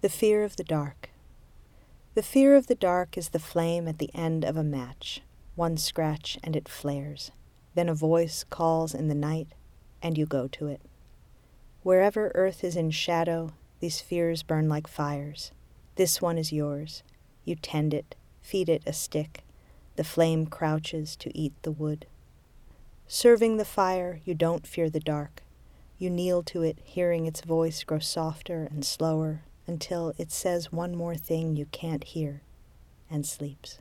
The fear of the dark. The fear of the dark is the flame at the end of a match. One scratch and it flares. Then a voice calls in the night, and you go to it. Wherever earth is in shadow, these fears burn like fires. This one is yours. You tend it, feed it a stick. The flame crouches to eat the wood. Serving the fire, you don't fear the dark. You kneel to it, hearing its voice grow softer and slower until it says one more thing you can't hear and sleeps.